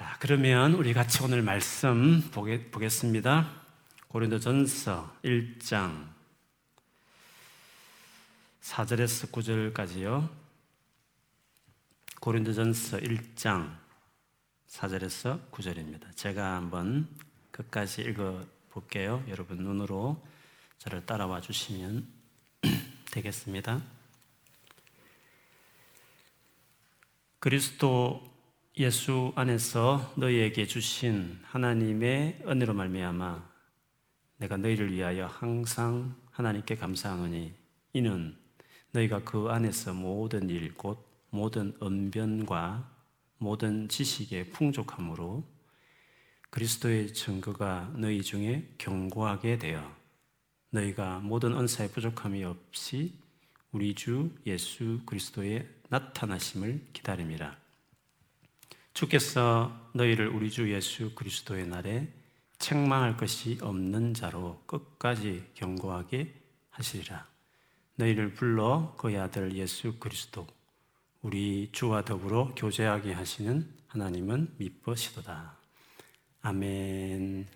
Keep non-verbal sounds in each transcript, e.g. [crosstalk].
자, 그러면 우리 같이 오늘 말씀 보게, 보겠습니다. 고린도전서 1장 4절에서 9절까지요. 고린도전서 1장 4절에서 9절입니다. 제가 한번 끝까지 읽어 볼게요. 여러분 눈으로 저를 따라와 주시면 [clears throat] 되겠습니다. 그리스도 예수 안에서 너희에게 주신 하나님의 은혜로 말미암아 내가 너희를 위하여 항상 하나님께 감사하노니 이는 너희가 그 안에서 모든 일 곧 모든 언변과 모든 지식의 풍족함으로 그리스도의 증거가 너희 중에 견고하게 되어 너희가 모든 은사의 부족함이 없이 우리 주 예수 그리스도의 나타나심을 기다립니다. 주께서 너희를 우리 주 예수 그리스도의 날에 책망할 것이 없는 자로 끝까지 경고하게 하시리라. 너희를 불러 그의 아들 예수 그리스도 우리 주와 더불어 교제하게 하시는 하나님은 미쁘시도다. 아멘.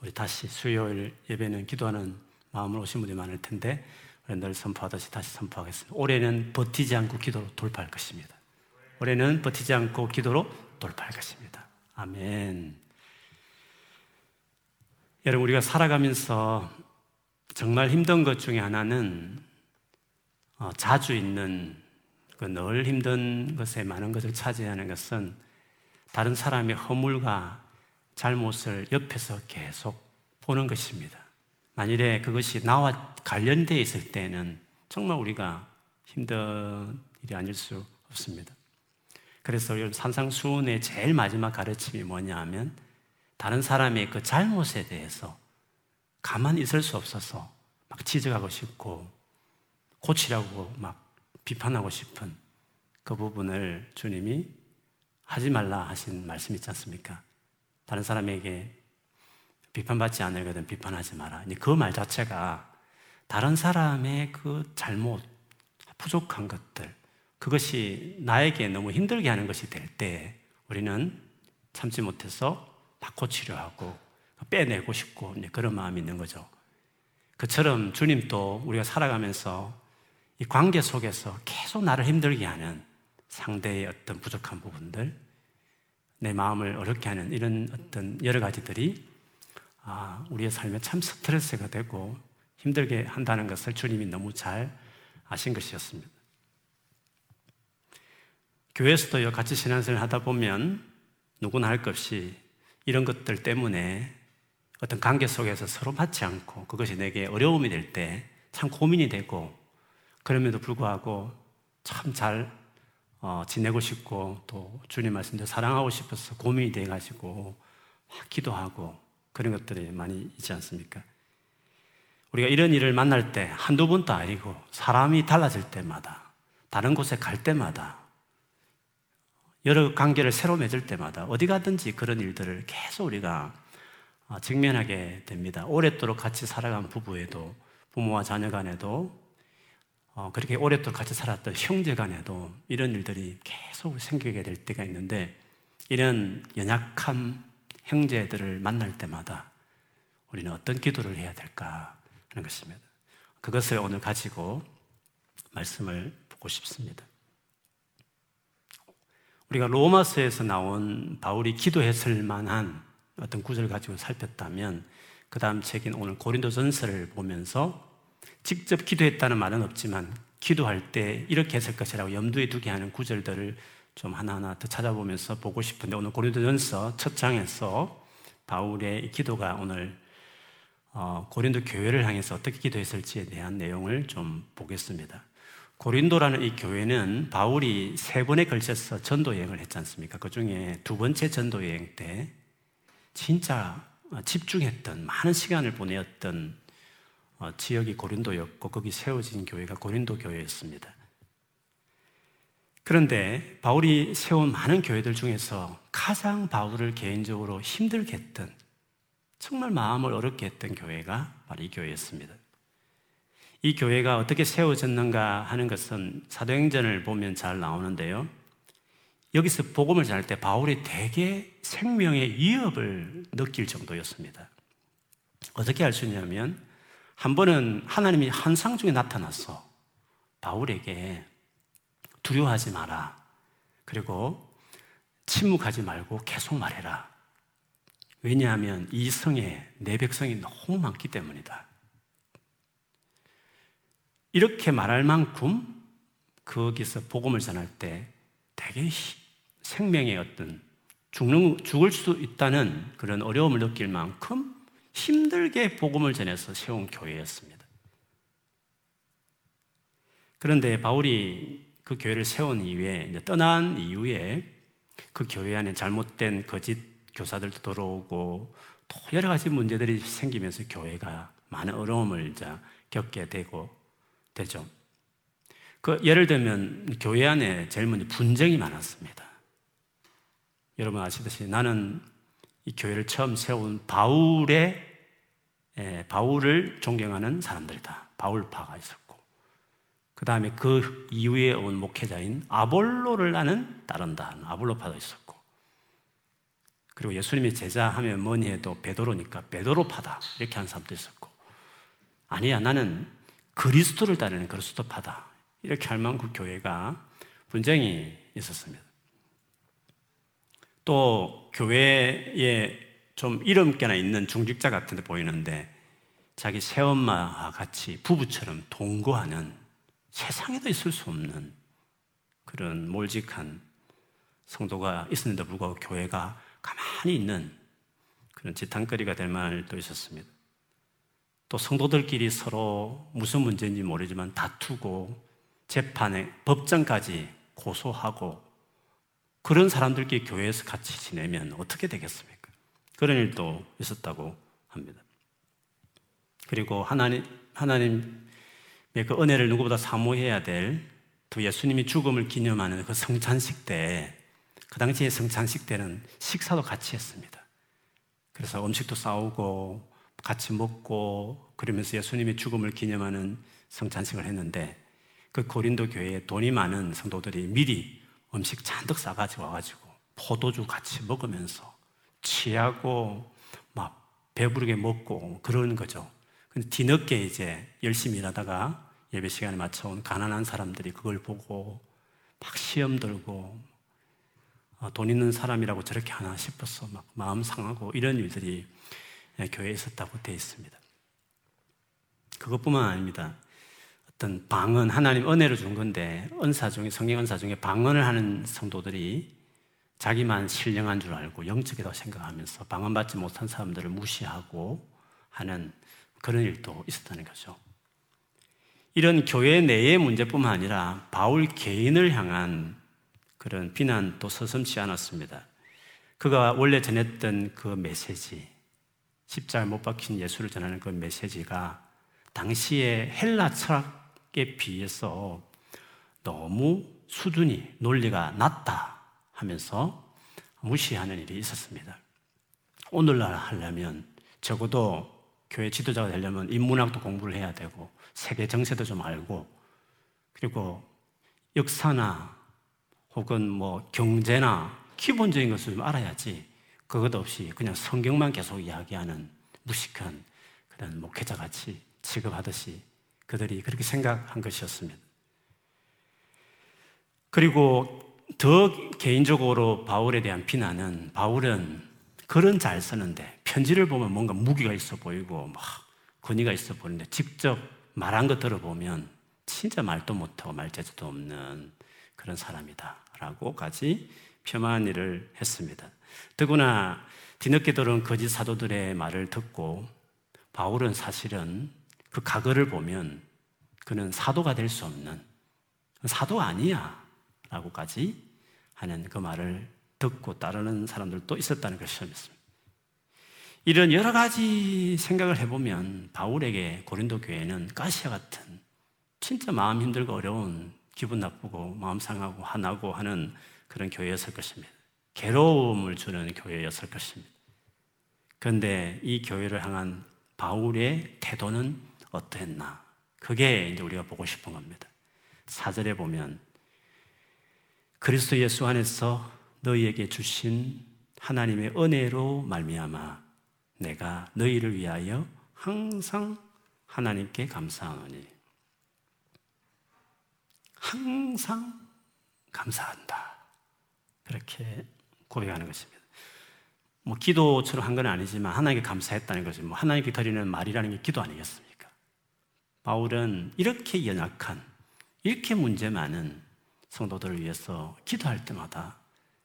우리 다시 수요일 예배는 기도하는 마음으로 오신 분이 많을 텐데 늘 선포하듯이 다시 선포하겠습니다. 올해는 버티지 않고 기도로 돌파할 것입니다. 올해는 버티지 않고 기도로 돌파할 것입니다. 아멘. 여러분, 우리가 살아가면서 정말 힘든 것 중에 하나는 어, 자주 있는 그늘 힘든 것에 많은 것을 차지하는 것은 다른 사람의 허물과 잘못을 옆에서 계속 보는 것입니다. 만일에 그것이 나와 관련되어 있을 때는 정말 우리가 힘든 일이 아닐 수 없습니다. 그래서 산상수훈의 제일 마지막 가르침이 뭐냐 하면 다른 사람의 그 잘못에 대해서 가만히 있을 수 없어서 막 지적하고 싶고 고치려고 막 비판하고 싶은 그 부분을 주님이 하지 말라 하신 말씀 있지 않습니까? 다른 사람에게 비판받지 않으거든 비판하지 마라. 그 말 자체가 다른 사람의 그 잘못, 부족한 것들, 그것이 나에게 너무 힘들게 하는 것이 될 때 우리는 참지 못해서 바꿔치려 하고 빼내고 싶고 그런 마음이 있는 거죠. 그처럼 주님도 우리가 살아가면서 이 관계 속에서 계속 나를 힘들게 하는 상대의 어떤 부족한 부분들, 내 마음을 어렵게 하는 이런 어떤 여러 가지들이 아, 우리의 삶에 참 스트레스가 되고 힘들게 한다는 것을 주님이 너무 잘 아신 것이었습니다. 교회에서도요, 같이 신앙생활 하다 보면 누구나 할 것 없이 이런 것들 때문에 어떤 관계 속에서 서로 맞지 않고 그것이 내게 어려움이 될 때 참 고민이 되고 그럼에도 불구하고 참잘 어, 지내고 싶고 또 주님 말씀대로 사랑하고 싶어서 고민이 돼가지고 기도하고 그런 것들이 많이 있지 않습니까? 우리가 이런 일을 만날 때 한두 번도 아니고 사람이 달라질 때마다 다른 곳에 갈 때마다 여러 관계를 새로 맺을 때마다 어디 가든지 그런 일들을 계속 우리가 어, 직면하게 됩니다. 오랫도록 같이 살아간 부부에도 부모와 자녀 간에도 어, 그렇게 오랫도록 같이 살았던 형제 간에도 이런 일들이 계속 생기게 될 때가 있는데 이런 연약한 형제들을 만날 때마다 우리는 어떤 기도를 해야 될까 하는 것입니다. 그것을 오늘 가지고 말씀을 보고 싶습니다. 우리가 로마서에서 나온 바울이 기도했을 만한 어떤 구절을 가지고 살폈다면 그 다음 책인 오늘 고린도 전서를 보면서 직접 기도했다는 말은 없지만 기도할 때 이렇게 했을 것이라고 염두에 두게 하는 구절들을 좀 하나하나 더 찾아보면서 보고 싶은데 오늘 고린도전서 첫 장에서 바울의 기도가 오늘 어, 고린도 교회를 향해서 어떻게 기도했을지에 대한 내용을 좀 보겠습니다. 고린도라는 이 교회는 바울이 세 번에 걸쳐서 전도 여행을 했지 않습니까? 그 중에 두 번째 전도 여행 때 진짜 집중했던 많은 시간을 보내었던 어, 지역이 고린도였고 거기 세워진 교회가 고린도 교회였습니다. 그런데 바울이 세운 많은 교회들 중에서 가장 바울을 개인적으로 힘들게 했던 정말 마음을 어렵게 했던 교회가 바로 이 교회였습니다. 이 교회가 어떻게 세워졌는가 하는 것은 사도행전을 보면 잘 나오는데요. 여기서 복음을 전할 때 바울이 대개 생명의 위협을 느낄 정도였습니다. 어떻게 알 수 있냐면 한 번은 하나님이 환상 중에 나타났어. 바울에게 두려워하지 마라. 그리고 침묵하지 말고 계속 말해라. 왜냐하면 이 성에 내 백성이 너무 많기 때문이다. 이렇게 말할 만큼 거기서 복음을 전할 때 되게 생명의 어떤 죽는, 죽을 수 있다는 그런 어려움을 느낄 만큼 힘들게 복음을 전해서 세운 교회였습니다. 그런데 바울이 그 교회를 세운 이후에, 떠난 이후에 그 교회 안에 잘못된 거짓 교사들도 들어오고 또 여러 가지 문제들이 생기면서 교회가 많은 어려움을 겪게 되고 되죠. 그 예를 들면 교회 안에 먼저 분쟁이 많았습니다. 여러분 아시듯이 나는 이 교회를 처음 세운 바울의 예, 바울을 존경하는 사람들이다. 바울파가 있었고 그 다음에 그 이후에 온 목회자인 아볼로를 나는 따른다. 아볼로파도 있었고 그리고 예수님이 제자 하면 뭐니 해도 베드로니까 베드로파다. 이렇게 하는 사람도 있었고 아니야 나는 그리스도를 따르는 그리스도 파다. 이렇게 할 만큼 교회가 분쟁이 있었습니다. 또 교회에 좀 이름께나 있는 중직자 같은 데 보이는데 자기 새엄마와 같이 부부처럼 동거하는 세상에도 있을 수 없는 그런 몰직한 성도가 있었는데 불구하고 교회가 가만히 있는 그런 지탄거리가 될 만도 있었습니다. 또 성도들끼리 서로 무슨 문제인지 모르지만 다투고 재판에 법정까지 고소하고 그런 사람들끼리 교회에서 같이 지내면 어떻게 되겠습니까? 그런 일도 있었다고 합니다. 그리고 하나님, 하나님의 그 은혜를 누구보다 사모해야 될 또 예수님이 죽음을 기념하는 그 성찬식 때, 그 당시에 성찬식 때는 식사도 같이 했습니다. 그래서 음식도 싸우고 같이 먹고 그러면서 예수님의 죽음을 기념하는 성찬식을 했는데 그 고린도 교회에 돈이 많은 성도들이 미리 음식 잔뜩 싸가지고 와가지고 포도주 같이 먹으면서 취하고 막 배부르게 먹고 그러는 거죠. 근데 뒤늦게 이제 열심히 일하다가 예배 시간에 맞춰온 가난한 사람들이 그걸 보고 막 시험 들고 어, 돈 있는 사람이라고 저렇게 하나 싶어서 막 마음 상하고 이런 일들이 교회에 있었다고 되어 있습니다. 그것뿐만 아닙니다. 어떤 방언, 하나님 은혜를 준 건데, 은사 중에, 성령 은사 중에 방언을 하는 성도들이 자기만 신령한 줄 알고 영적이라고 생각하면서 방언받지 못한 사람들을 무시하고 하는 그런 일도 있었다는 거죠. 이런 교회 내의 문제뿐만 아니라 바울 개인을 향한 그런 비난도 서슴지 않았습니다. 그가 원래 전했던 그 메시지, 십자가 못 박힌 예수를 전하는 그 메시지가 당시의 헬라 철학 에 비해서 너무 수준이 논리가 낮다 하면서 무시하는 일이 있었습니다. 오늘날 하려면 적어도 교회 지도자가 되려면 인문학도 공부를 해야 되고 세계 정세도 좀 알고 그리고 역사나 혹은 뭐 경제나 기본적인 것을 좀 알아야지 그것 없이 그냥 성경만 계속 이야기하는 무식한 그런 목회자 같이 취급하듯이 그들이 그렇게 생각한 것이었습니다. 그리고 더 개인적으로 바울에 대한 비난은 바울은 글은 잘 쓰는데 편지를 보면 뭔가 무기가 있어 보이고 막 권위가 있어 보이는데 직접 말한 것 들어보면 진짜 말도 못하고 말재주도 없는 그런 사람이다라고까지 폄하한 일을 했습니다. 더구나 뒤늦게 들어온 거짓 사도들의 말을 듣고 바울은 사실은 그 과거를 보면 그는 사도가 될 수 없는 사도 아니야 라고까지 하는 그 말을 듣고 따르는 사람들도 있었다는 것을 믿습니다. 이런 여러 가지 생각을 해보면 바울에게 고린도 교회는 가시아 같은 진짜 마음 힘들고 어려운 기분 나쁘고 마음 상하고 화나고 하는 그런 교회였을 것입니다. 괴로움을 주는 교회였을 것입니다. 그런데 이 교회를 향한 바울의 태도는 어떠했나? 그게 이제 우리가 보고 싶은 겁니다. 사절에 보면 그리스도 예수 안에서 너희에게 주신 하나님의 은혜로 말미암아 내가 너희를 위하여 항상 하나님께 감사하노니 항상 감사한다. 그렇게 고백하는 것입니다. 뭐 기도처럼 한 건 아니지만 하나님께 감사했다는 것이 뭐 하나님께 드리는 말이라는 게 기도 아니겠습니까? 바울은 이렇게 연약한 이렇게 문제 많은 성도들을 위해서 기도할 때마다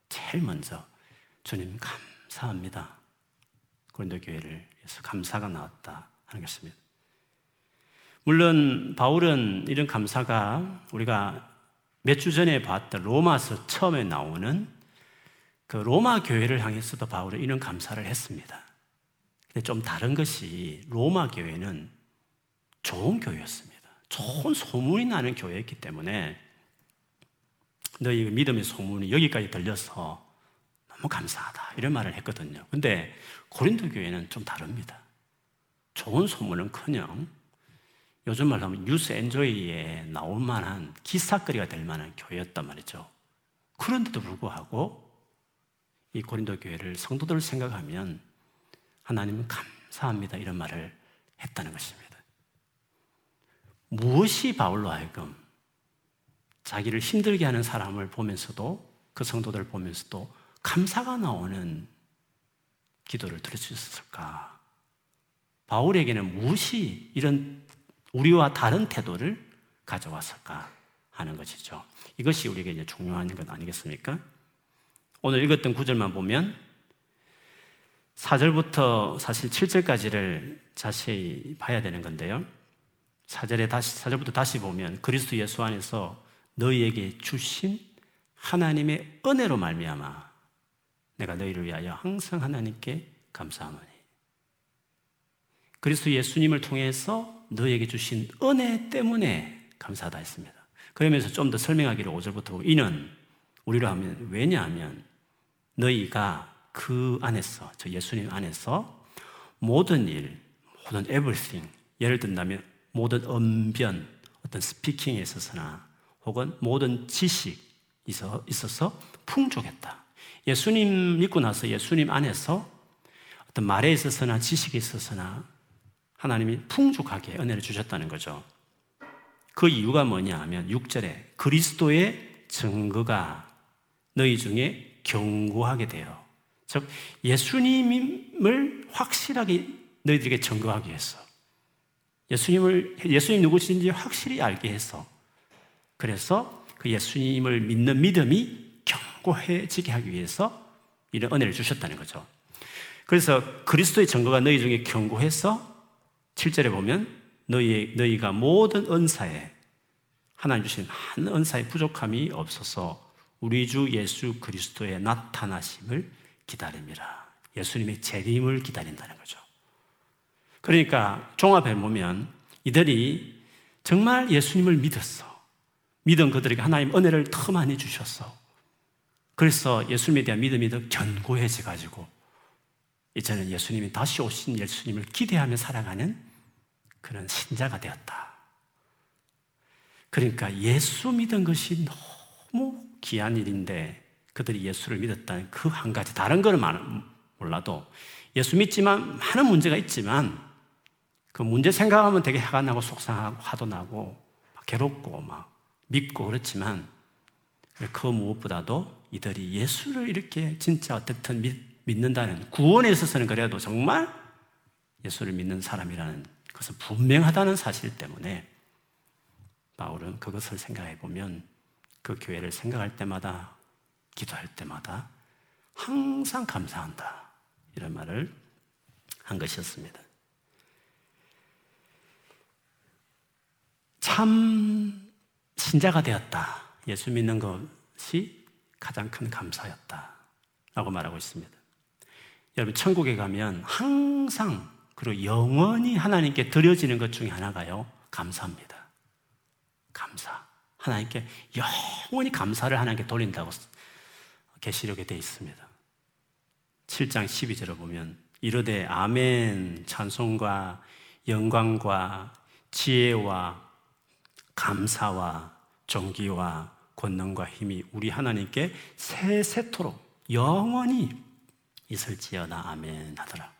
제일 먼저 주님 감사합니다. 고린도 교회를 위해서 감사가 나왔다 하는 것입니다. 물론 바울은 이런 감사가 우리가 몇 주 전에 봤던 로마서 처음에 나오는 그 로마 교회를 향해서도 바울은 이런 감사를 했습니다. 근데 좀 다른 것이 로마 교회는 좋은 교회였습니다. 좋은 소문이 나는 교회였기 때문에 너희 믿음의 소문이 여기까지 들려서 너무 감사하다. 이런 말을 했거든요. 근데 고린도 교회는 좀 다릅니다. 좋은 소문은 커녕 요즘 말로 하면 뉴스 엔조이에 나올 만한 기사거리가 될 만한 교회였단 말이죠. 그런데도 불구하고 이 고린도 교회를 성도들을 생각하면 하나님은 감사합니다. 이런 말을 했다는 것입니다. 무엇이 바울로 하여금 자기를 힘들게 하는 사람을 보면서도 그 성도들을 보면서도 감사가 나오는 기도를 들을 수 있었을까? 바울에게는 무엇이 이런 우리와 다른 태도를 가져왔을까 하는 것이죠. 이것이 우리에게 이제 중요한 것 아니겠습니까? 오늘 읽었던 구절만 보면 4절부터 사실 7절까지를 자세히 봐야 되는 건데요. 4절에 다시 4절부터 다시 보면 그리스도 예수 안에서 너희에게 주신 하나님의 은혜로 말미암아 내가 너희를 위하여 항상 하나님께 감사하노니 그리스도 예수님을 통해서 너희에게 주신 은혜 때문에 감사하다 했습니다. 그러면서 좀 더 설명하기를 5절부터 이는 우리로 하면 왜냐하면 너희가 그 안에서 저 예수님 안에서 모든 일, 모든 everything 예를 든다면 모든 언변, 어떤 스피킹에 있어서나 혹은 모든 지식 있어서 풍족했다. 예수님 믿고 나서 예수님 안에서 어떤 말에 있어서나 지식에 있어서나 하나님이 풍족하게 은혜를 주셨다는 거죠. 그 이유가 뭐냐 하면 6절에 그리스도의 증거가 너희 중에 경고하게 돼요. 즉, 예수님을 확실하게 너희들에게 증거하기 위해서. 예수님을, 예수님 누구신지 확실히 알게 해서. 그래서 그 예수님을 믿는 믿음이 견고해지게 하기 위해서 이런 은혜를 주셨다는 거죠. 그래서 그리스도의 증거가 너희 중에 견고해서 7절에 보면 너희, 너희가 모든 은사에 하나님 주신 많은 은사에 부족함이 없어서 우리 주 예수 그리스도의 나타나심을 기다립니다. 예수님의 재림을 기다린다는 거죠. 그러니까 종합해 보면 이들이 정말 예수님을 믿었어. 믿은 그들에게 하나님 은혜를 더 많이 주셨어. 그래서 예수님에 대한 믿음이 더 견고해져 가지고 이제는 예수님이 다시 오신 예수님을 기대하며 살아가는 그런 신자가 되었다. 그러니까 예수 믿은 것이 너무 귀한 일인데 그들이 예수를 믿었다는 그 한 가지 다른 거는 몰라도 예수 믿지만 많은 문제가 있지만 그 문제 생각하면 되게 화가 나고 속상하고 화도 나고 괴롭고 막 믿고 그렇지만 그 무엇보다도 이들이 예수를 이렇게 진짜 어떻든 믿, 믿는다는 구원에 있어서는 그래도 정말 예수를 믿는 사람이라는 것은 분명하다는 사실 때문에 바울은 그것을 생각해 보면 그 교회를 생각할 때마다, 기도할 때마다 항상 감사한다. 이런 말을 한 것이었습니다. 참 신자가 되었다. 예수 믿는 것이 가장 큰 감사였다. 라고 말하고 있습니다. 여러분, 천국에 가면 항상 그리고 영원히 하나님께 드려지는 것 중에 하나가요. 감사합니다. 감사. 하나님께 영원히 감사를 하나님께 돌린다고 계시록에 되어 있습니다. 7장 12절을 보면 이르되 아멘 찬송과 영광과 지혜와 감사와 존귀와 권능과 힘이 우리 하나님께 세세토록 영원히 있을지어다 아멘 하더라.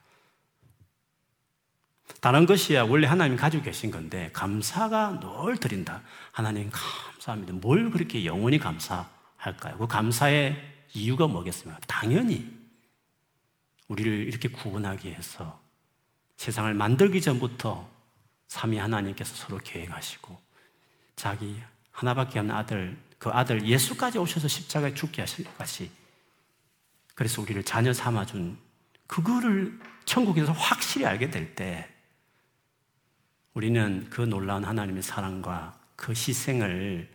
다른 것이야 원래 하나님 가지고 계신 건데 감사가 늘 드린다. 하나님 감사합니다. 뭘 그렇게 영원히 감사할까요? 그 감사의 이유가 뭐겠습니까? 당연히 우리를 이렇게 구원하기 위해서 세상을 만들기 전부터 삼위 하나님께서 서로 계획하시고 자기 하나밖에 없는 아들 그 아들 예수까지 오셔서 십자가에 죽게 하실 것이 그래서 우리를 자녀 삼아준 그거를 천국에서 확실히 알게 될 때 우리는 그 놀라운 하나님의 사랑과 그 희생을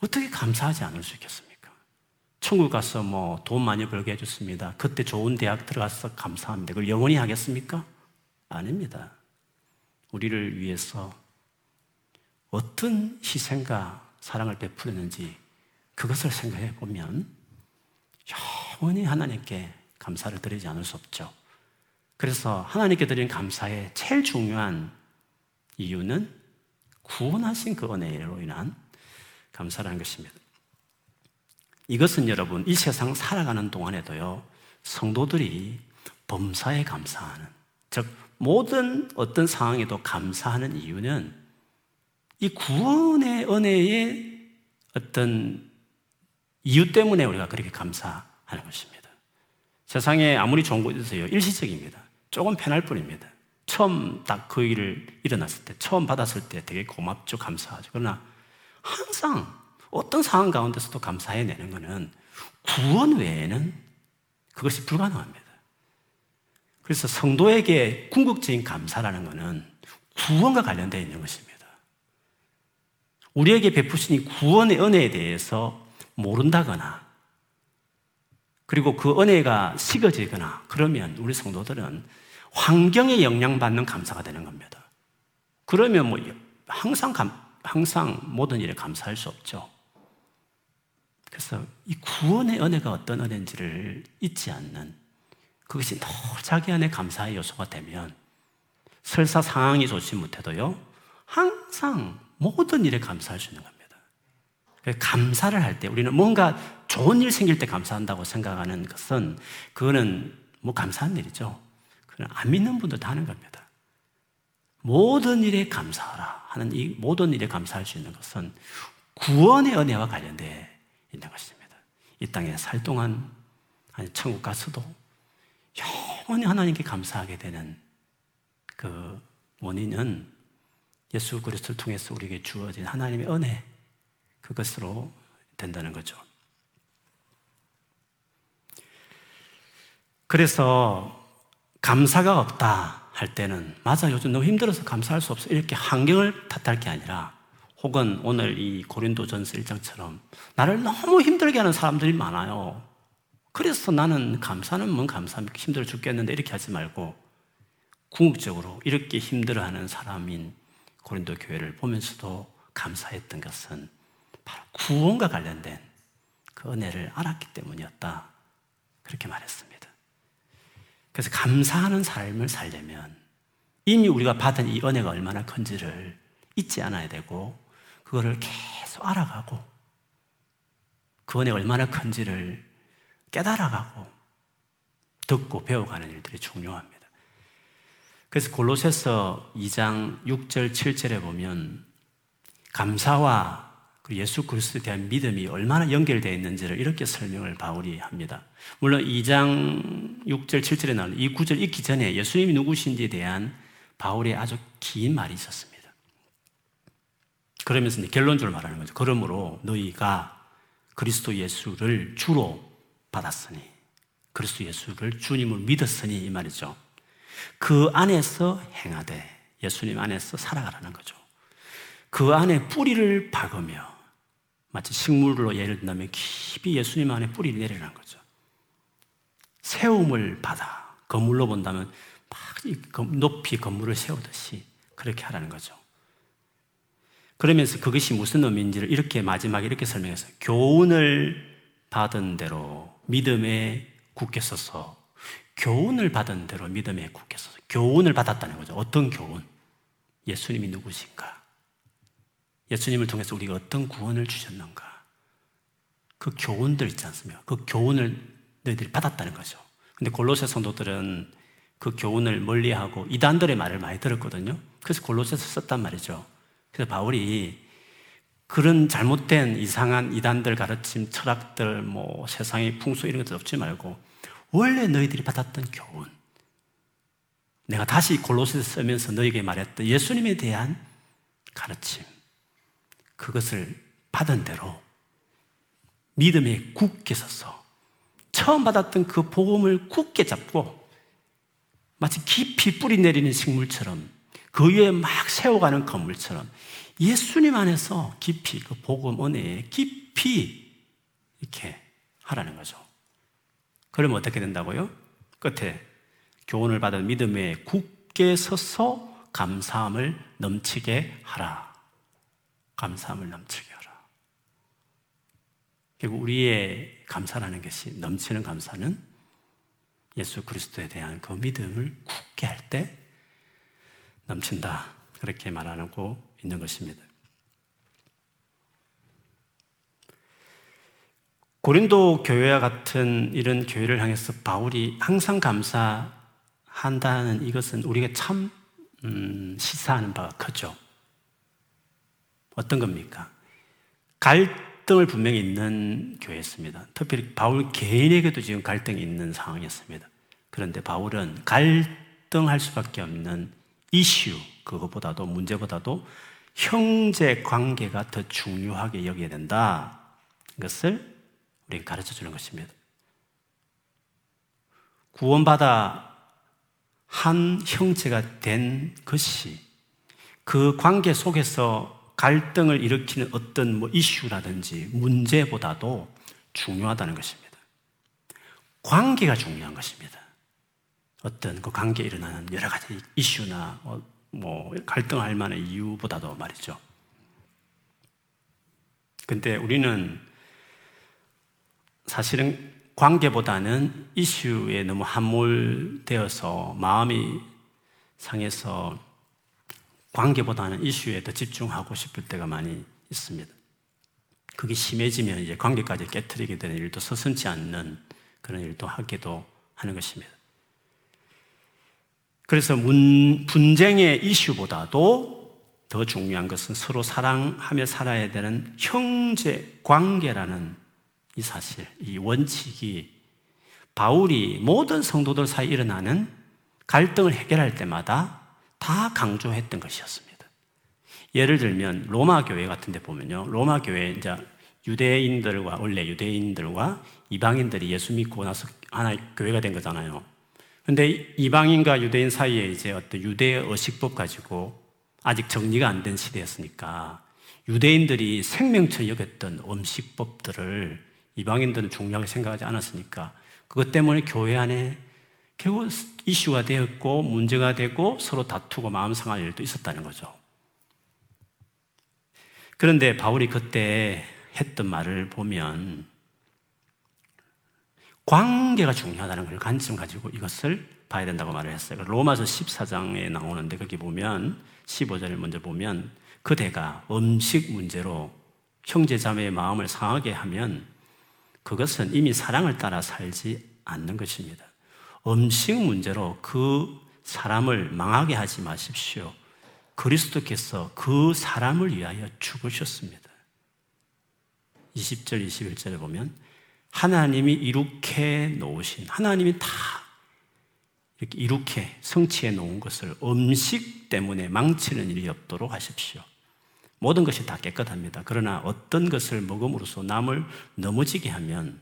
어떻게 감사하지 않을 수 있겠습니까? 천국 가서 뭐 돈 많이 벌게 해줬습니다. 그때 좋은 대학 들어가서 감사합니다. 그걸 영원히 하겠습니까? 아닙니다. 우리를 위해서 어떤 희생과 사랑을 베풀었는지 그것을 생각해 보면 영원히 하나님께 감사를 드리지 않을 수 없죠. 그래서 하나님께 드린 감사의 제일 중요한 이유는 구원하신 그 은혜로 인한 감사라는 것입니다. 이것은 여러분 이 세상 살아가는 동안에도요 성도들이 범사에 감사하는 즉 모든 어떤 상황에도 감사하는 이유는 이 구원의 은혜의 어떤 이유 때문에 우리가 그렇게 감사하는 것입니다. 세상에 아무리 좋은 곳이 있어요. 일시적입니다. 조금 편할 뿐입니다. 처음 딱 그 일을 일어났을 때, 처음 받았을 때 되게 고맙죠. 감사하죠. 그러나 항상 어떤 상황 가운데서도 감사해내는 것은 구원 외에는 그것이 불가능합니다. 그래서 성도에게 궁극적인 감사라는 것은 구원과 관련되어 있는 것입니다. 우리에게 베푸신 이 구원의 은혜에 대해서 모른다거나 그리고 그 은혜가 식어지거나 그러면 우리 성도들은 환경에 영향받는 감사가 되는 겁니다. 그러면 뭐 항상 감, 항상 모든 일에 감사할 수 없죠. 그래서 이 구원의 은혜가 어떤 은혜인지를 잊지 않는 그것이 늘 자기 안에 감사의 요소가 되면 설사 상황이 좋지 못해도요, 항상 모든 일에 감사할 수 있는 겁니다. 감사를 할 때 우리는 뭔가 좋은 일 생길 때 감사한다고 생각하는 것은 그거는 뭐 감사한 일이죠. 안 믿는 분도 다 하는 겁니다. 모든 일에 감사하라 하는 이 모든 일에 감사할 수 있는 것은 구원의 은혜와 관련되어 있는 것입니다. 이 땅에 살 동안 아니 천국 가서도 영원히 하나님께 감사하게 되는 그 원인은 예수 그리스도를 통해서 우리에게 주어진 하나님의 은혜 그것으로 된다는 거죠. 그래서 감사가 없다 할 때는 맞아 요즘 너무 힘들어서 감사할 수 없어 이렇게 환경을 탓할 게 아니라 혹은 오늘 이 고린도전서 1장처럼 나를 너무 힘들게 하는 사람들이 많아요. 그래서 나는 감사는 뭔 감사합니까? 힘들어 죽겠는데 이렇게 하지 말고 궁극적으로 이렇게 힘들어하는 사람인 고린도 교회를 보면서도 감사했던 것은 바로 구원과 관련된 그 은혜를 알았기 때문이었다. 그렇게 말했습니다. 그래서 감사하는 삶을 살려면 이미 우리가 받은 이 은혜가 얼마나 큰지를 잊지 않아야 되고 그거를 계속 알아가고 그 은혜가 얼마나 큰지를 깨달아가고 듣고 배워가는 일들이 중요합니다. 그래서 골로새서 2장 6절 7절에 보면 감사와 예수 그리스도에 대한 믿음이 얼마나 연결되어 있는지를 이렇게 설명을 바울이 합니다. 물론 2장 6절 7절에 나오는 이 구절 읽기 전에 예수님이 누구신지에 대한 바울의 아주 긴 말이 있었습니다. 그러면서 결론적으로 말하는 거죠. 그러므로 너희가 그리스도 예수를 주로 받았으니 그리스도 예수를 주님을 믿었으니 이 말이죠. 그 안에서 행하되 예수님 안에서 살아가라는 거죠. 그 안에 뿌리를 박으며 마치 식물로 예를 든다면 깊이 예수님 안에 뿌리를 내리라는 거죠. 세움을 받아 건물로 본다면 막 높이 건물을 세우듯이 그렇게 하라는 거죠. 그러면서 그것이 무슨 의미인지를 이렇게 마지막에 이렇게 설명했어요. 교훈을 받은 대로 믿음에 굳게 서서 교훈을 받은 대로 믿음에 굳게 서서 교훈을 받았다는 거죠. 어떤 교훈? 예수님이 누구신가? 예수님을 통해서 우리가 어떤 구원을 주셨는가? 그 교훈들 있지 않습니까? 그 교훈을 너희들이 받았다는 거죠. 근데 골로새 성도들은 그 교훈을 멀리하고 이단들의 말을 많이 들었거든요. 그래서 골로새서 썼단 말이죠. 그래서 바울이 그런 잘못된 이상한 이단들 가르침, 철학들, 뭐 세상의 풍수 이런 것들 없지 말고 원래 너희들이 받았던 교훈. 내가 다시 골로새 쓰면서 너에게 말했던 예수님에 대한 가르침. 그것을 받은 대로 믿음에 굳게 서서 처음 받았던 그 복음을 굳게 잡고 마치 깊이 뿌리 내리는 식물처럼 그 위에 막 세워가는 건물처럼 예수님 안에서 깊이 그 복음 은혜에 깊이 이렇게 하라는 거죠. 그러면 어떻게 된다고요? 끝에 교훈을 받은 믿음에 굳게 서서 감사함을 넘치게 하라. 감사함을 넘치게 하라. 결국 우리의 감사라는 것이 넘치는 감사는 예수 그리스도에 대한 그 믿음을 굳게 할 때 넘친다. 그렇게 말하고 있는 것입니다. 고린도 교회와 같은 이런 교회를 향해서 바울이 항상 감사한다는 이것은 우리가 참 음, 시사하는 바가 크죠. 어떤 겁니까? 갈등을 분명히 있는 교회였습니다. 특별히 바울 개인에게도 지금 갈등이 있는 상황이었습니다. 그런데 바울은 갈등할 수밖에 없는 이슈, 그것보다도 문제보다도 형제 관계가 더 중요하게 여겨야 된다. 이것을 우리에게 가르쳐 주는 것입니다. 구원받아 한 형제가 된 것이 그 관계 속에서 갈등을 일으키는 어떤 뭐 이슈라든지 문제보다도 중요하다는 것입니다. 관계가 중요한 것입니다. 어떤 그 관계에 일어나는 여러 가지 이슈나 어, 뭐 갈등할 만한 이유보다도 말이죠. 근데 우리는 사실은 관계보다는 이슈에 너무 함몰되어서 마음이 상해서 관계보다는 이슈에 더 집중하고 싶을 때가 많이 있습니다. 그게 심해지면 이제 관계까지 깨뜨리게 되는 일도 서슴지 않는 그런 일도 하기도 하는 것입니다. 그래서 문, 분쟁의 이슈보다도 더 중요한 것은 서로 사랑하며 살아야 되는 형제 관계라는 이 사실, 이 원칙이 바울이 모든 성도들 사이 일어나는 갈등을 해결할 때마다 다 강조했던 것이었습니다. 예를 들면 로마 교회 같은 데 보면요. 로마 교회 이제 유대인들과 원래 유대인들과 이방인들이 예수 믿고 나서 하나의 교회가 된 거잖아요. 근데 이방인과 유대인 사이에 이제 어떤 유대 의식법 가지고 아직 정리가 안 된 시대였으니까 유대인들이 생명처 여겼던 음식법들을 이방인들은 중요하게 생각하지 않았으니까 그것 때문에 교회 안에 결국 이슈가 되었고 문제가 되고 서로 다투고 마음 상할 일도 있었다는 거죠. 그런데 바울이 그때 했던 말을 보면 관계가 중요하다는 걸 관점 가지고 이것을 봐야 된다고 말을 했어요. 로마서 14장에 나오는데 거기 보면 15절을 먼저 보면 그대가 음식 문제로 형제 자매의 마음을 상하게 하면 그것은 이미 사랑을 따라 살지 않는 것입니다. 음식 문제로 그 사람을 망하게 하지 마십시오. 그리스도께서 그 사람을 위하여 죽으셨습니다. 20절, 21절에 보면 하나님이 이룩해 놓으신 하나님이 다 이렇게 이룩해 성취해 놓은 것을 음식 때문에 망치는 일이 없도록 하십시오. 모든 것이 다 깨끗합니다. 그러나 어떤 것을 먹음으로써 남을 넘어지게 하면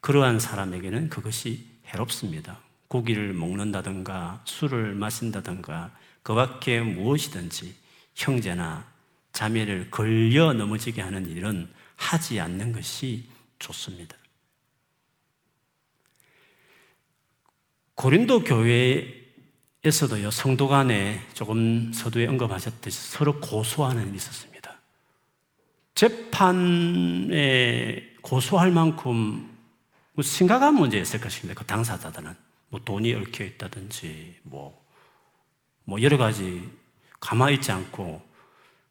그러한 사람에게는 그것이 해롭습니다. 고기를 먹는다든가 술을 마신다든가 그 밖에 무엇이든지 형제나 자매를 걸려 넘어지게 하는 일은 하지 않는 것이 좋습니다. 고린도 교회에서도요, 성도 간에 조금 서두에 언급하셨듯이 서로 고소하는 일이 있었습니다. 재판에 고소할 만큼 뭐 심각한 문제였을 것입니다. 그 당사자들은. 뭐 돈이 얽혀 있다든지, 뭐, 뭐 여러 가지 가만히 있지 않고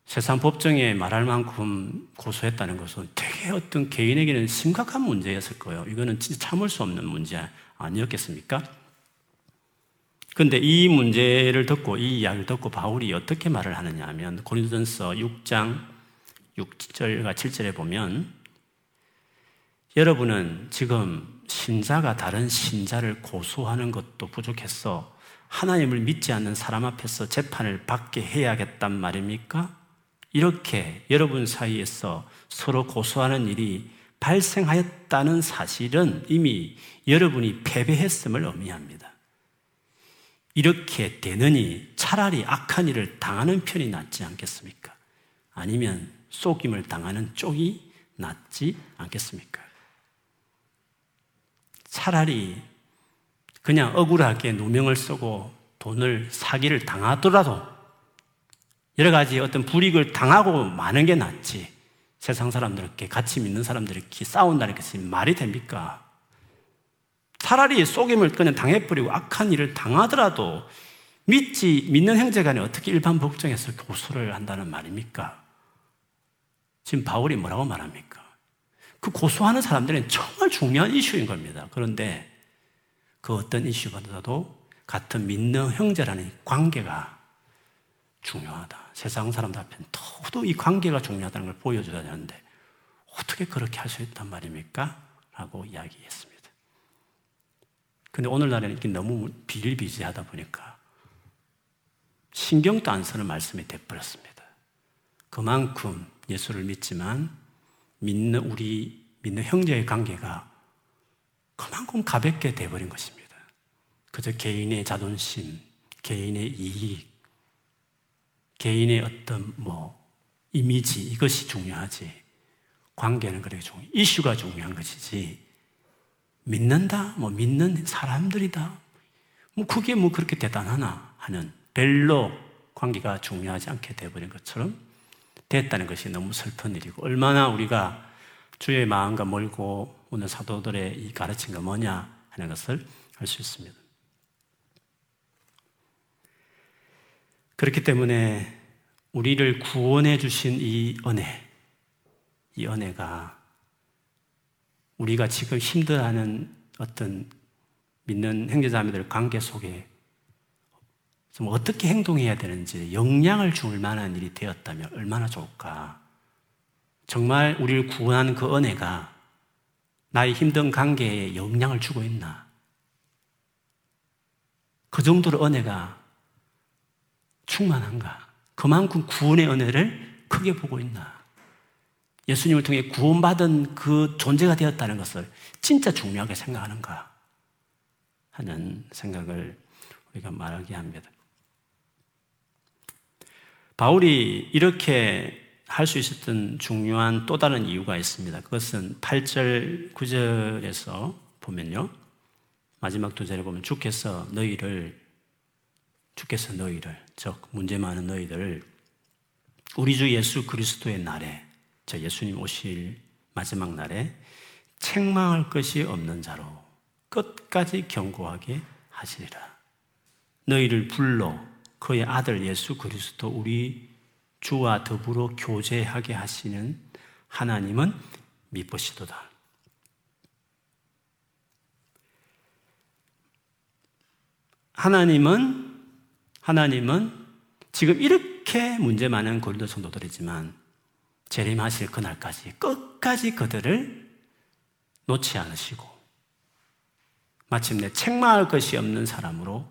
세상 법정에 말할 만큼 고소했다는 것은 되게 어떤 개인에게는 심각한 문제였을 거예요. 이거는 진짜 참을 수 없는 문제 아니었겠습니까? 근데 이 문제를 듣고 이 이야기를 듣고 바울이 어떻게 말을 하느냐 하면 고린도전서 6장 6절과 7절에 보면 여러분은 지금 신자가 다른 신자를 고소하는 것도 부족해서 하나님을 믿지 않는 사람 앞에서 재판을 받게 해야겠단 말입니까? 이렇게 여러분 사이에서 서로 고소하는 일이 발생하였다는 사실은 이미 여러분이 패배했음을 의미합니다. 이렇게 되느니 차라리 악한 일을 당하는 편이 낫지 않겠습니까? 아니면 속임을 당하는 쪽이 낫지 않겠습니까? 차라리 그냥 억울하게 누명을 쓰고 돈을 사기를 당하더라도 여러 가지 어떤 불이익을 당하고 마는 게 낫지. 세상 사람들께 같이 믿는 사람들이 싸운다는 것이 말이 됩니까? 차라리 속임을 그냥 당해버리고 악한 일을 당하더라도 믿지, 믿는 형제간에 어떻게 일반 법정에서 고소를 한다는 말입니까? 지금 바울이 뭐라고 말합니까? 그 고소하는 사람들은 정말 중요한 이슈인 겁니다. 그런데 그 어떤 이슈보다도 같은 믿는 형제라는 관계가 중요하다. 세상 사람들 앞에는 더더욱 이 관계가 중요하다는 걸 보여줘야 되는데 어떻게 그렇게 할 수 있단 말입니까? 라고 이야기했습니다. 근데 오늘날에는 이게 너무 비일비재하다 보니까 신경도 안 쓰는 말씀이 돼버렸습니다. 그만큼 예수를 믿지만 믿는 우리 믿는 형제의 관계가 그만큼 가볍게 돼버린 것입니다. 그저 개인의 자존심, 개인의 이익, 개인의 어떤 뭐 이미지 이것이 중요하지. 관계는 그렇게 중요. 이슈가 중요한 것이지. 믿는다, 뭐 믿는 사람들이다. 뭐 그게 뭐 그렇게 대단하나 하는 별로 관계가 중요하지 않게 돼버린 것처럼 됐다는 것이 너무 슬픈 일이고 얼마나 우리가 주의 마음과 멀고 오늘 사도들의 이 가르침과 뭐냐 하는 것을 알 수 있습니다. 그렇기 때문에 우리를 구원해 주신 이 은혜, 이 은혜가 우리가 지금 힘들어하는 어떤 믿는 형제자매들 관계 속에 좀 어떻게 행동해야 되는지 영향을 줄 만한 일이 되었다면 얼마나 좋을까. 정말 우리를 구원하는 그 은혜가 나의 힘든 관계에 영향을 주고 있나. 그 정도로 은혜가 충만한가. 그만큼 구원의 은혜를 크게 보고 있나. 예수님을 통해 구원받은 그 존재가 되었다는 것을 진짜 중요하게 생각하는가 하는 생각을 우리가 말하게 합니다. 바울이 이렇게 할 수 있었던 중요한 또 다른 이유가 있습니다. 그것은 8절, 9절에서 보면요. 마지막 두 절에 보면 주께서 너희를, 주께서 너희를, 즉, 문제 많은 너희들, 우리 주 예수 그리스도의 날에, 저 예수님 오실 마지막 날에 책망할 것이 없는 자로 끝까지 경고하게 하시리라. 너희를 불러 그의 아들 예수 그리스도 우리 주와 더불어 교제하게 하시는 하나님은 미쁘시도다. 하나님은 하나님은 지금 이렇게 문제 많은 고린도 성도들이지만 재림하실 그날까지 끝까지 그들을 놓지 않으시고 마침내 책망할 것이 없는 사람으로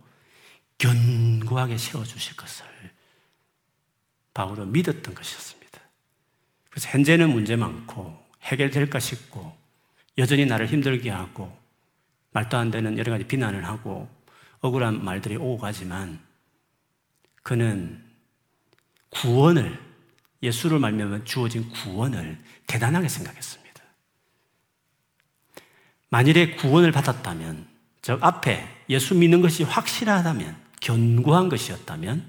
견고하게 세워주실 것을 바울은 믿었던 것이었습니다. 그래서 현재는 문제 많고 해결될까 싶고 여전히 나를 힘들게 하고 말도 안 되는 여러 가지 비난을 하고 억울한 말들이 오고 가지만 그는 구원을 예수를 말미암아 주어진 구원을 대단하게 생각했습니다. 만일에 구원을 받았다면 즉 앞에 예수 믿는 것이 확실하다면 견고한 것이었다면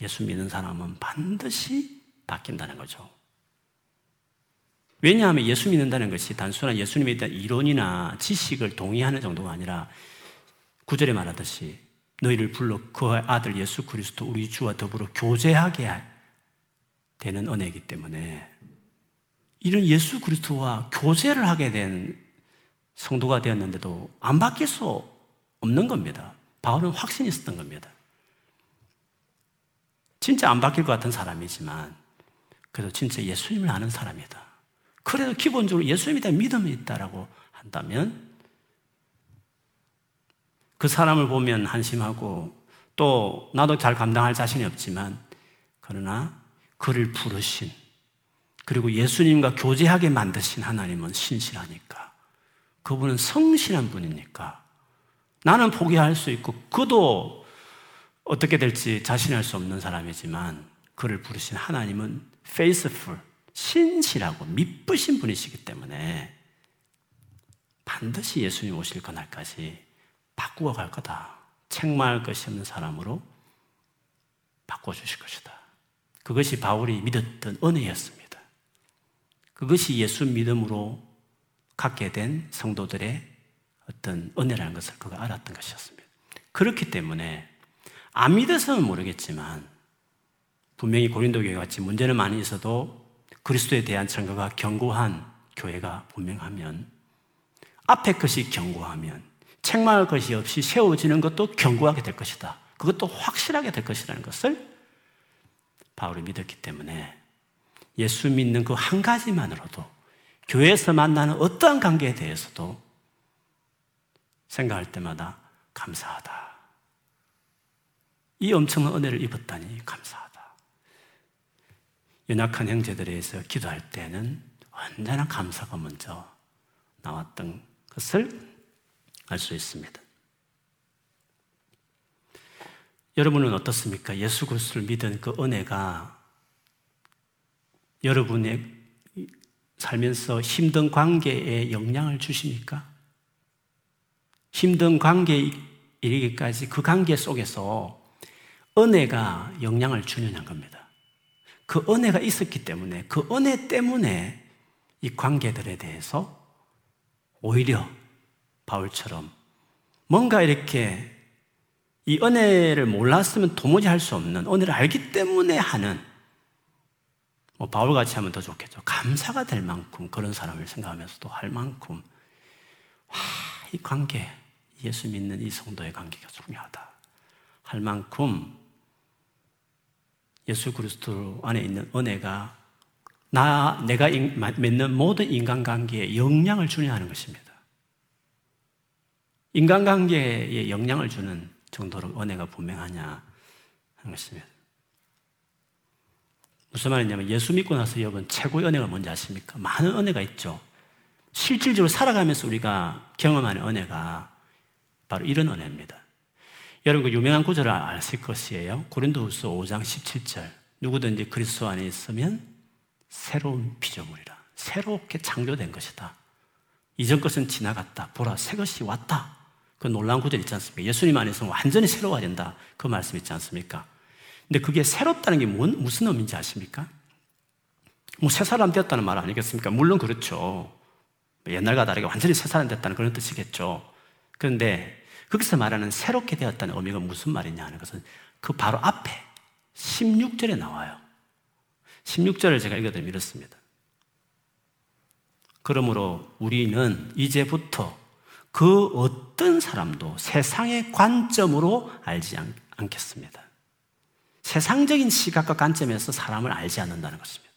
예수 믿는 사람은 반드시 바뀐다는 거죠. 왜냐하면 예수 믿는다는 것이 단순한 예수님에 대한 이론이나 지식을 동의하는 정도가 아니라 구절에 말하듯이 너희를 불러 그 아들 예수 그리스도 우리 주와 더불어 교제하게 되는 은혜이기 때문에 이런 예수 그리스도와 교제를 하게 된 성도가 되었는데도 안 바뀔 수 없는 겁니다. 바울은 확신이 있었던 겁니다. 진짜 안 바뀔 것 같은 사람이지만 그래도 진짜 예수님을 아는 사람이다. 그래도 기본적으로 예수님에 대한 믿음이 있다라고 한다면 그 사람을 보면 한심하고 또 나도 잘 감당할 자신이 없지만 그러나 그를 부르신 그리고 예수님과 교제하게 만드신 하나님은 신실하니까 그분은 성실한 분이니까 나는 포기할 수 있고 그도 어떻게 될지 자신할 수 없는 사람이지만 그를 부르신 하나님은 faithful 신실하고 미쁘신 분이시기 때문에 반드시 예수님 오실 그날까지 바꾸어 갈 거다. 책망할 것이 없는 사람으로 바꿔 주실 것이다. 그것이 바울이 믿었던 은혜였습니다. 그것이 예수 믿음으로 갖게 된 성도들의 어떤 은혜라는 것을 그가 알았던 것이었습니다. 그렇기 때문에 안 믿어서는 모르겠지만 분명히 고린도 교회 같이 문제는 많이 있어도 그리스도에 대한 증거가 견고한 교회가 분명하면 앞에 것이 견고하면 책망할 것이 없이 세워지는 것도 견고하게 될 것이다. 그것도 확실하게 될 것이라는 것을 바울이 믿었기 때문에 예수 믿는 그 한 가지만으로도 교회에서 만나는 어떠한 관계에 대해서도 생각할 때마다 감사하다. 이 엄청난 은혜를 입었다니 감사하다. 연약한 형제들에 서 기도할 때는 언제나 감사가 먼저 나왔던 것을 알 수 있습니다. 여러분은 어떻습니까? 예수 그리스도를 믿은 그 은혜가 여러분의 살면서 힘든 관계에 영향을 주십니까? 힘든 관계에 이르기까지 그 관계 속에서 은혜가 영향을 주느냐는 겁니다. 그 은혜가 있었기 때문에 그 은혜 때문에 이 관계들에 대해서 오히려 바울처럼 뭔가 이렇게 이 은혜를 몰랐으면 도무지 할 수 없는 은혜를 알기 때문에 하는 뭐 바울 같이 하면 더 좋겠죠. 감사가 될 만큼 그런 사람을 생각하면서도 할 만큼 와, 이 관계 예수 믿는 이 성도의 관계가 중요하다. 할 만큼 예수 그리스도 안에 있는 은혜가 나 내가 맺는 모든 인간관계에 영향을 주냐 하는 것입니다. 인간관계에 영향을 주는 정도로 은혜가 분명하냐 하는 것입니다. 무슨 말이냐면 예수 믿고 나서 여러분 최고의 은혜가 뭔지 아십니까? 많은 은혜가 있죠. 실질적으로 살아가면서 우리가 경험하는 은혜가 바로 이런 은혜입니다. 여러분 그 유명한 구절을 아실 것이에요. 고린도후서 5장 17절. 누구든지 그리스도 안에 있으면 새로운 피조물이라. 새롭게 창조된 것이다. 이전 것은 지나갔다. 보라 새 것이 왔다. 그 놀라운 구절 있지 않습니까? 예수님 안에서 완전히 새로워야 된다. 그 말씀 있지 않습니까? 근데 그게 새롭다는 게 뭔, 무슨 의미인지 아십니까? 뭐 새 사람 되었다는 말 아니겠습니까? 물론 그렇죠. 옛날과 다르게 완전히 새 사람 됐다는 그런 뜻이겠죠. 그런데 거기서 말하는 새롭게 되었다는 의미가 무슨 말이냐 하는 것은 그 바로 앞에 16절에 나와요. 16절을 제가 읽어드리면 이렇습니다. 그러므로 우리는 이제부터 그 어떤 사람도 세상의 관점으로 알지 않, 겠습니다 세상적인 시각과 관점에서 사람을 알지 않는다는 것입니다.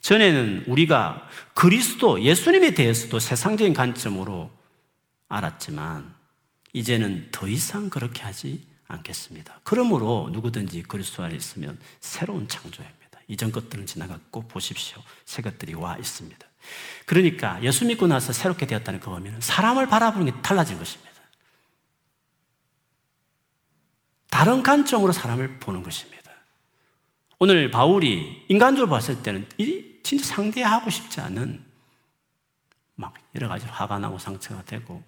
전에는 우리가 그리스도, 예수님에 대해서도 세상적인 관점으로 알았지만, 이제는 더 이상 그렇게 하지 않겠습니다. 그러므로 누구든지 그리스도 안에 있으면 새로운 창조입니다. 이전 것들은 지나갔고 보십시오. 새 것들이 와 있습니다. 그러니까 예수 믿고 나서 새롭게 되었다는 그 의미는 사람을 바라보는 게 달라진 것입니다. 다른 관점으로 사람을 보는 것입니다. 오늘 바울이 인간적으로 봤을 때는 진짜 상대하고 싶지 않은 막 여러 가지 화가 나고 상처가 되고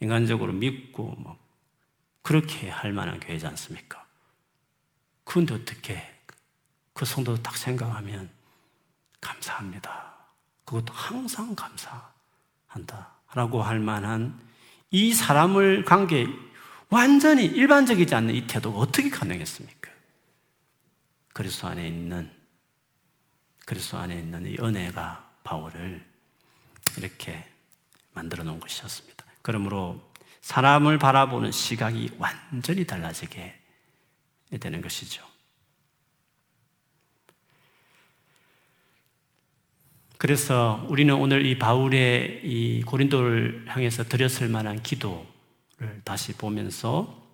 인간적으로 믿고 막 그렇게 할 만한 교회지 않습니까? 그런데 어떻게 그 성도 딱 생각하면 감사합니다. 그것도 항상 감사한다. 라고 할 만한 이 사람을 관계 완전히 일반적이지 않는 이 태도가 어떻게 가능했습니까? 그리스도 안에 있는 그리스도 안에 있는 이 은혜가 바울을 이렇게 만들어 놓은 것이었습니다. 그러므로 사람을 바라보는 시각이 완전히 달라지게 되는 것이죠. 그래서 우리는 오늘 이 바울의 이 고린도를 향해서 드렸을 만한 기도를 다시 보면서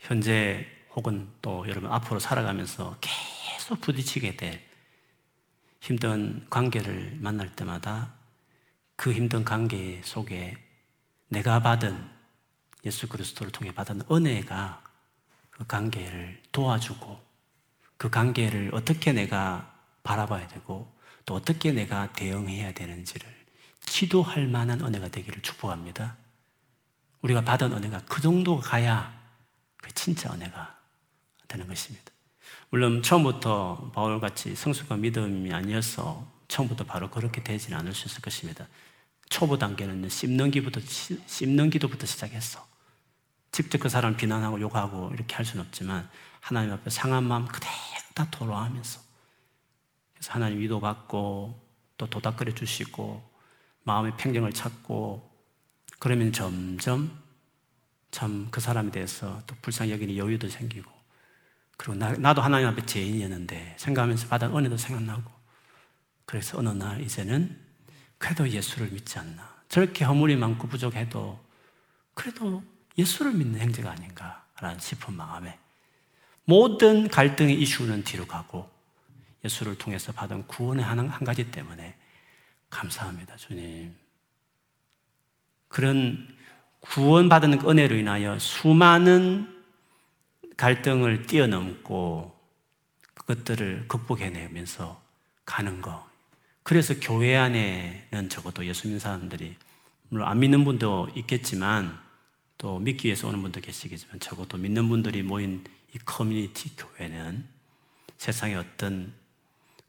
현재 혹은 또 여러분 앞으로 살아가면서 계속 부딪히게 될 힘든 관계를 만날 때마다 그 힘든 관계 속에 내가 받은 예수 그리스도를 통해 받은 은혜가 그 관계를 도와주고 그 관계를 어떻게 내가 바라봐야 되고 또 어떻게 내가 대응해야 되는지를 지도할 만한 은혜가 되기를 축복합니다. 우리가 받은 은혜가 그 정도 가야 그 진짜 은혜가 되는 것입니다. 물론 처음부터 바울같이 성숙한 믿음이 아니어서 처음부터 바로 그렇게 되지는 않을 수 있을 것입니다. 초보 단계는 씹는 기부터 씹는 기도부터 시작했어. 직접 그 사람 비난하고 욕하고 이렇게 할 수는 없지만 하나님 앞에 상한 마음 그대로 다 토로하면서 그래서 하나님 위도받고 또 도닥거려 주시고 마음의 평정을 찾고 그러면 점점 참 그 사람에 대해서 또 불쌍히 여기는 여유도 생기고 그리고 나, 도 하나님 앞에 죄인이었는데 생각하면서 받은 은혜도 생각나고 그래서 어느 날 이제는 그래도 예수를 믿지 않나 저렇게 허물이 많고 부족해도 그래도 예수를 믿는 행제가 아닌가라는 싶은 마음에 모든 갈등의 이슈는 뒤로 가고 예수를 통해서 받은 구원의 한, 한 가지 때문에 감사합니다, 주님. 그런 구원받은 은혜로 인하여 수많은 갈등을 뛰어넘고 그것들을 극복해내면서 가는 거. 그래서 교회 안에는 적어도 예수 믿는 사람들이, 물론 안 믿는 분도 있겠지만, 또 믿기 위해서 오는 분도 계시겠지만, 적어도 믿는 분들이 모인 이 커뮤니티 교회는 세상의 어떤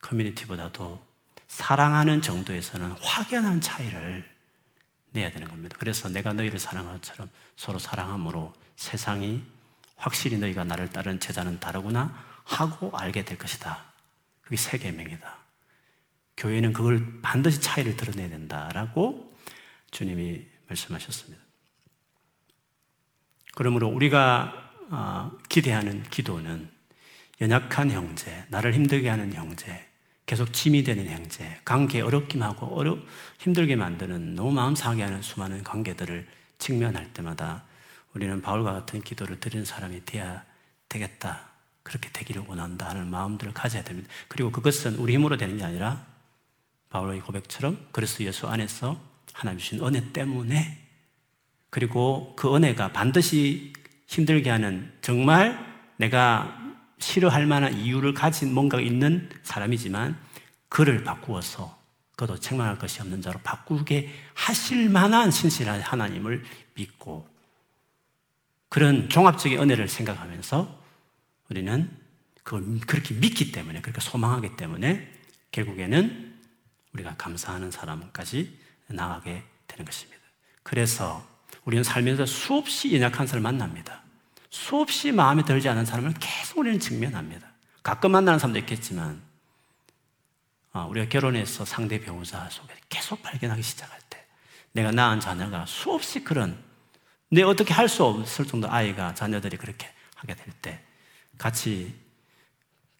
커뮤니티보다도 사랑하는 정도에서는 확연한 차이를 내야 되는 겁니다. 그래서 내가 너희를 사랑한 것처럼 서로 사랑함으로 세상이 확실히 너희가 나를 따른 제자는 다르구나 하고 알게 될 것이다. 그게 세 계명이다. 교회는 그걸 반드시 차이를 드러내야 된다라고 주님이 말씀하셨습니다. 그러므로 우리가 아, 기대하는 기도는 연약한 형제, 나를 힘들게 하는 형제, 계속 짐이 되는 형제, 관계 어렵긴 하고 어려 힘들게 만드는 너무 마음 상하게 하는 수많은 관계들을 직면할 때마다 우리는 바울과 같은 기도를 드리는 사람이 돼야 되겠다. 그렇게 되기를 원한다 하는 마음들을 가져야 됩니다. 그리고 그것은 우리 힘으로 되는 게 아니라 바울의 고백처럼 그리스도 예수 안에서 하나님 주신 은혜 때문에 그리고 그 은혜가 반드시 힘들게 하는 정말 내가 싫어할 만한 이유를 가진 뭔가가 있는 사람이지만 그를 바꾸어서 그도 책망할 것이 없는 자로 바꾸게 하실 만한 신실한 하나님을 믿고 그런 종합적인 은혜를 생각하면서 우리는 그걸 그렇게 믿기 때문에 그렇게 소망하기 때문에 결국에는 우리가 감사하는 사람까지 나가게 되는 것입니다. 그래서 우리는 살면서 수없이 연약한 사람을 만납니다. 수없이 마음에 들지 않은 사람을 계속 우리는 직면합니다. 가끔 만나는 사람도 있겠지만, 아, 우리가 결혼해서 상대 배우자 속에 계속 발견하기 시작할 때, 내가 낳은 자녀가 수없이 그런, 내 어떻게 할 수 없을 정도 아이가, 자녀들이 그렇게 하게 될 때, 같이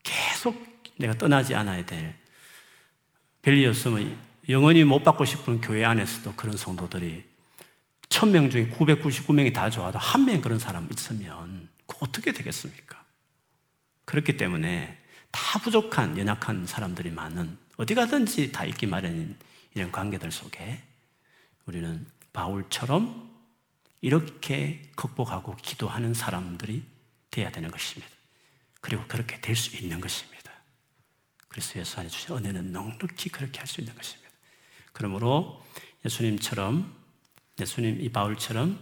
계속 내가 떠나지 않아야 될, 없으면 영원히 못 받고 싶은 교회 안에서도 그런 성도들이 천 명 중에 999명이 다 좋아도 한 명 그런 사람 있으면 그 어떻게 되겠습니까? 그렇기 때문에 다 부족한 연약한 사람들이 많은 어디 가든지 다 있기 마련인 이런 관계들 속에 우리는 바울처럼 이렇게 극복하고 기도하는 사람들이 되어야 되는 것입니다. 그리고 그렇게 될 수 있는 것입니다. 그래서 예수 안에 주신 은혜는 넉넉히 그렇게 할 수 있는 것입니다. 그러므로 예수님처럼 예수님 이 바울처럼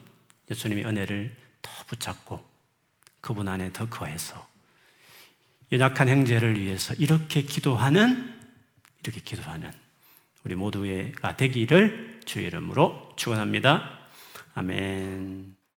예수님의 은혜를 더 붙잡고 그분 안에 더 거해서 연약한 형제를 위해서 이렇게 기도하는 이렇게 기도하는 우리 모두가 되기를 주의 이름으로 축원합니다. 아멘.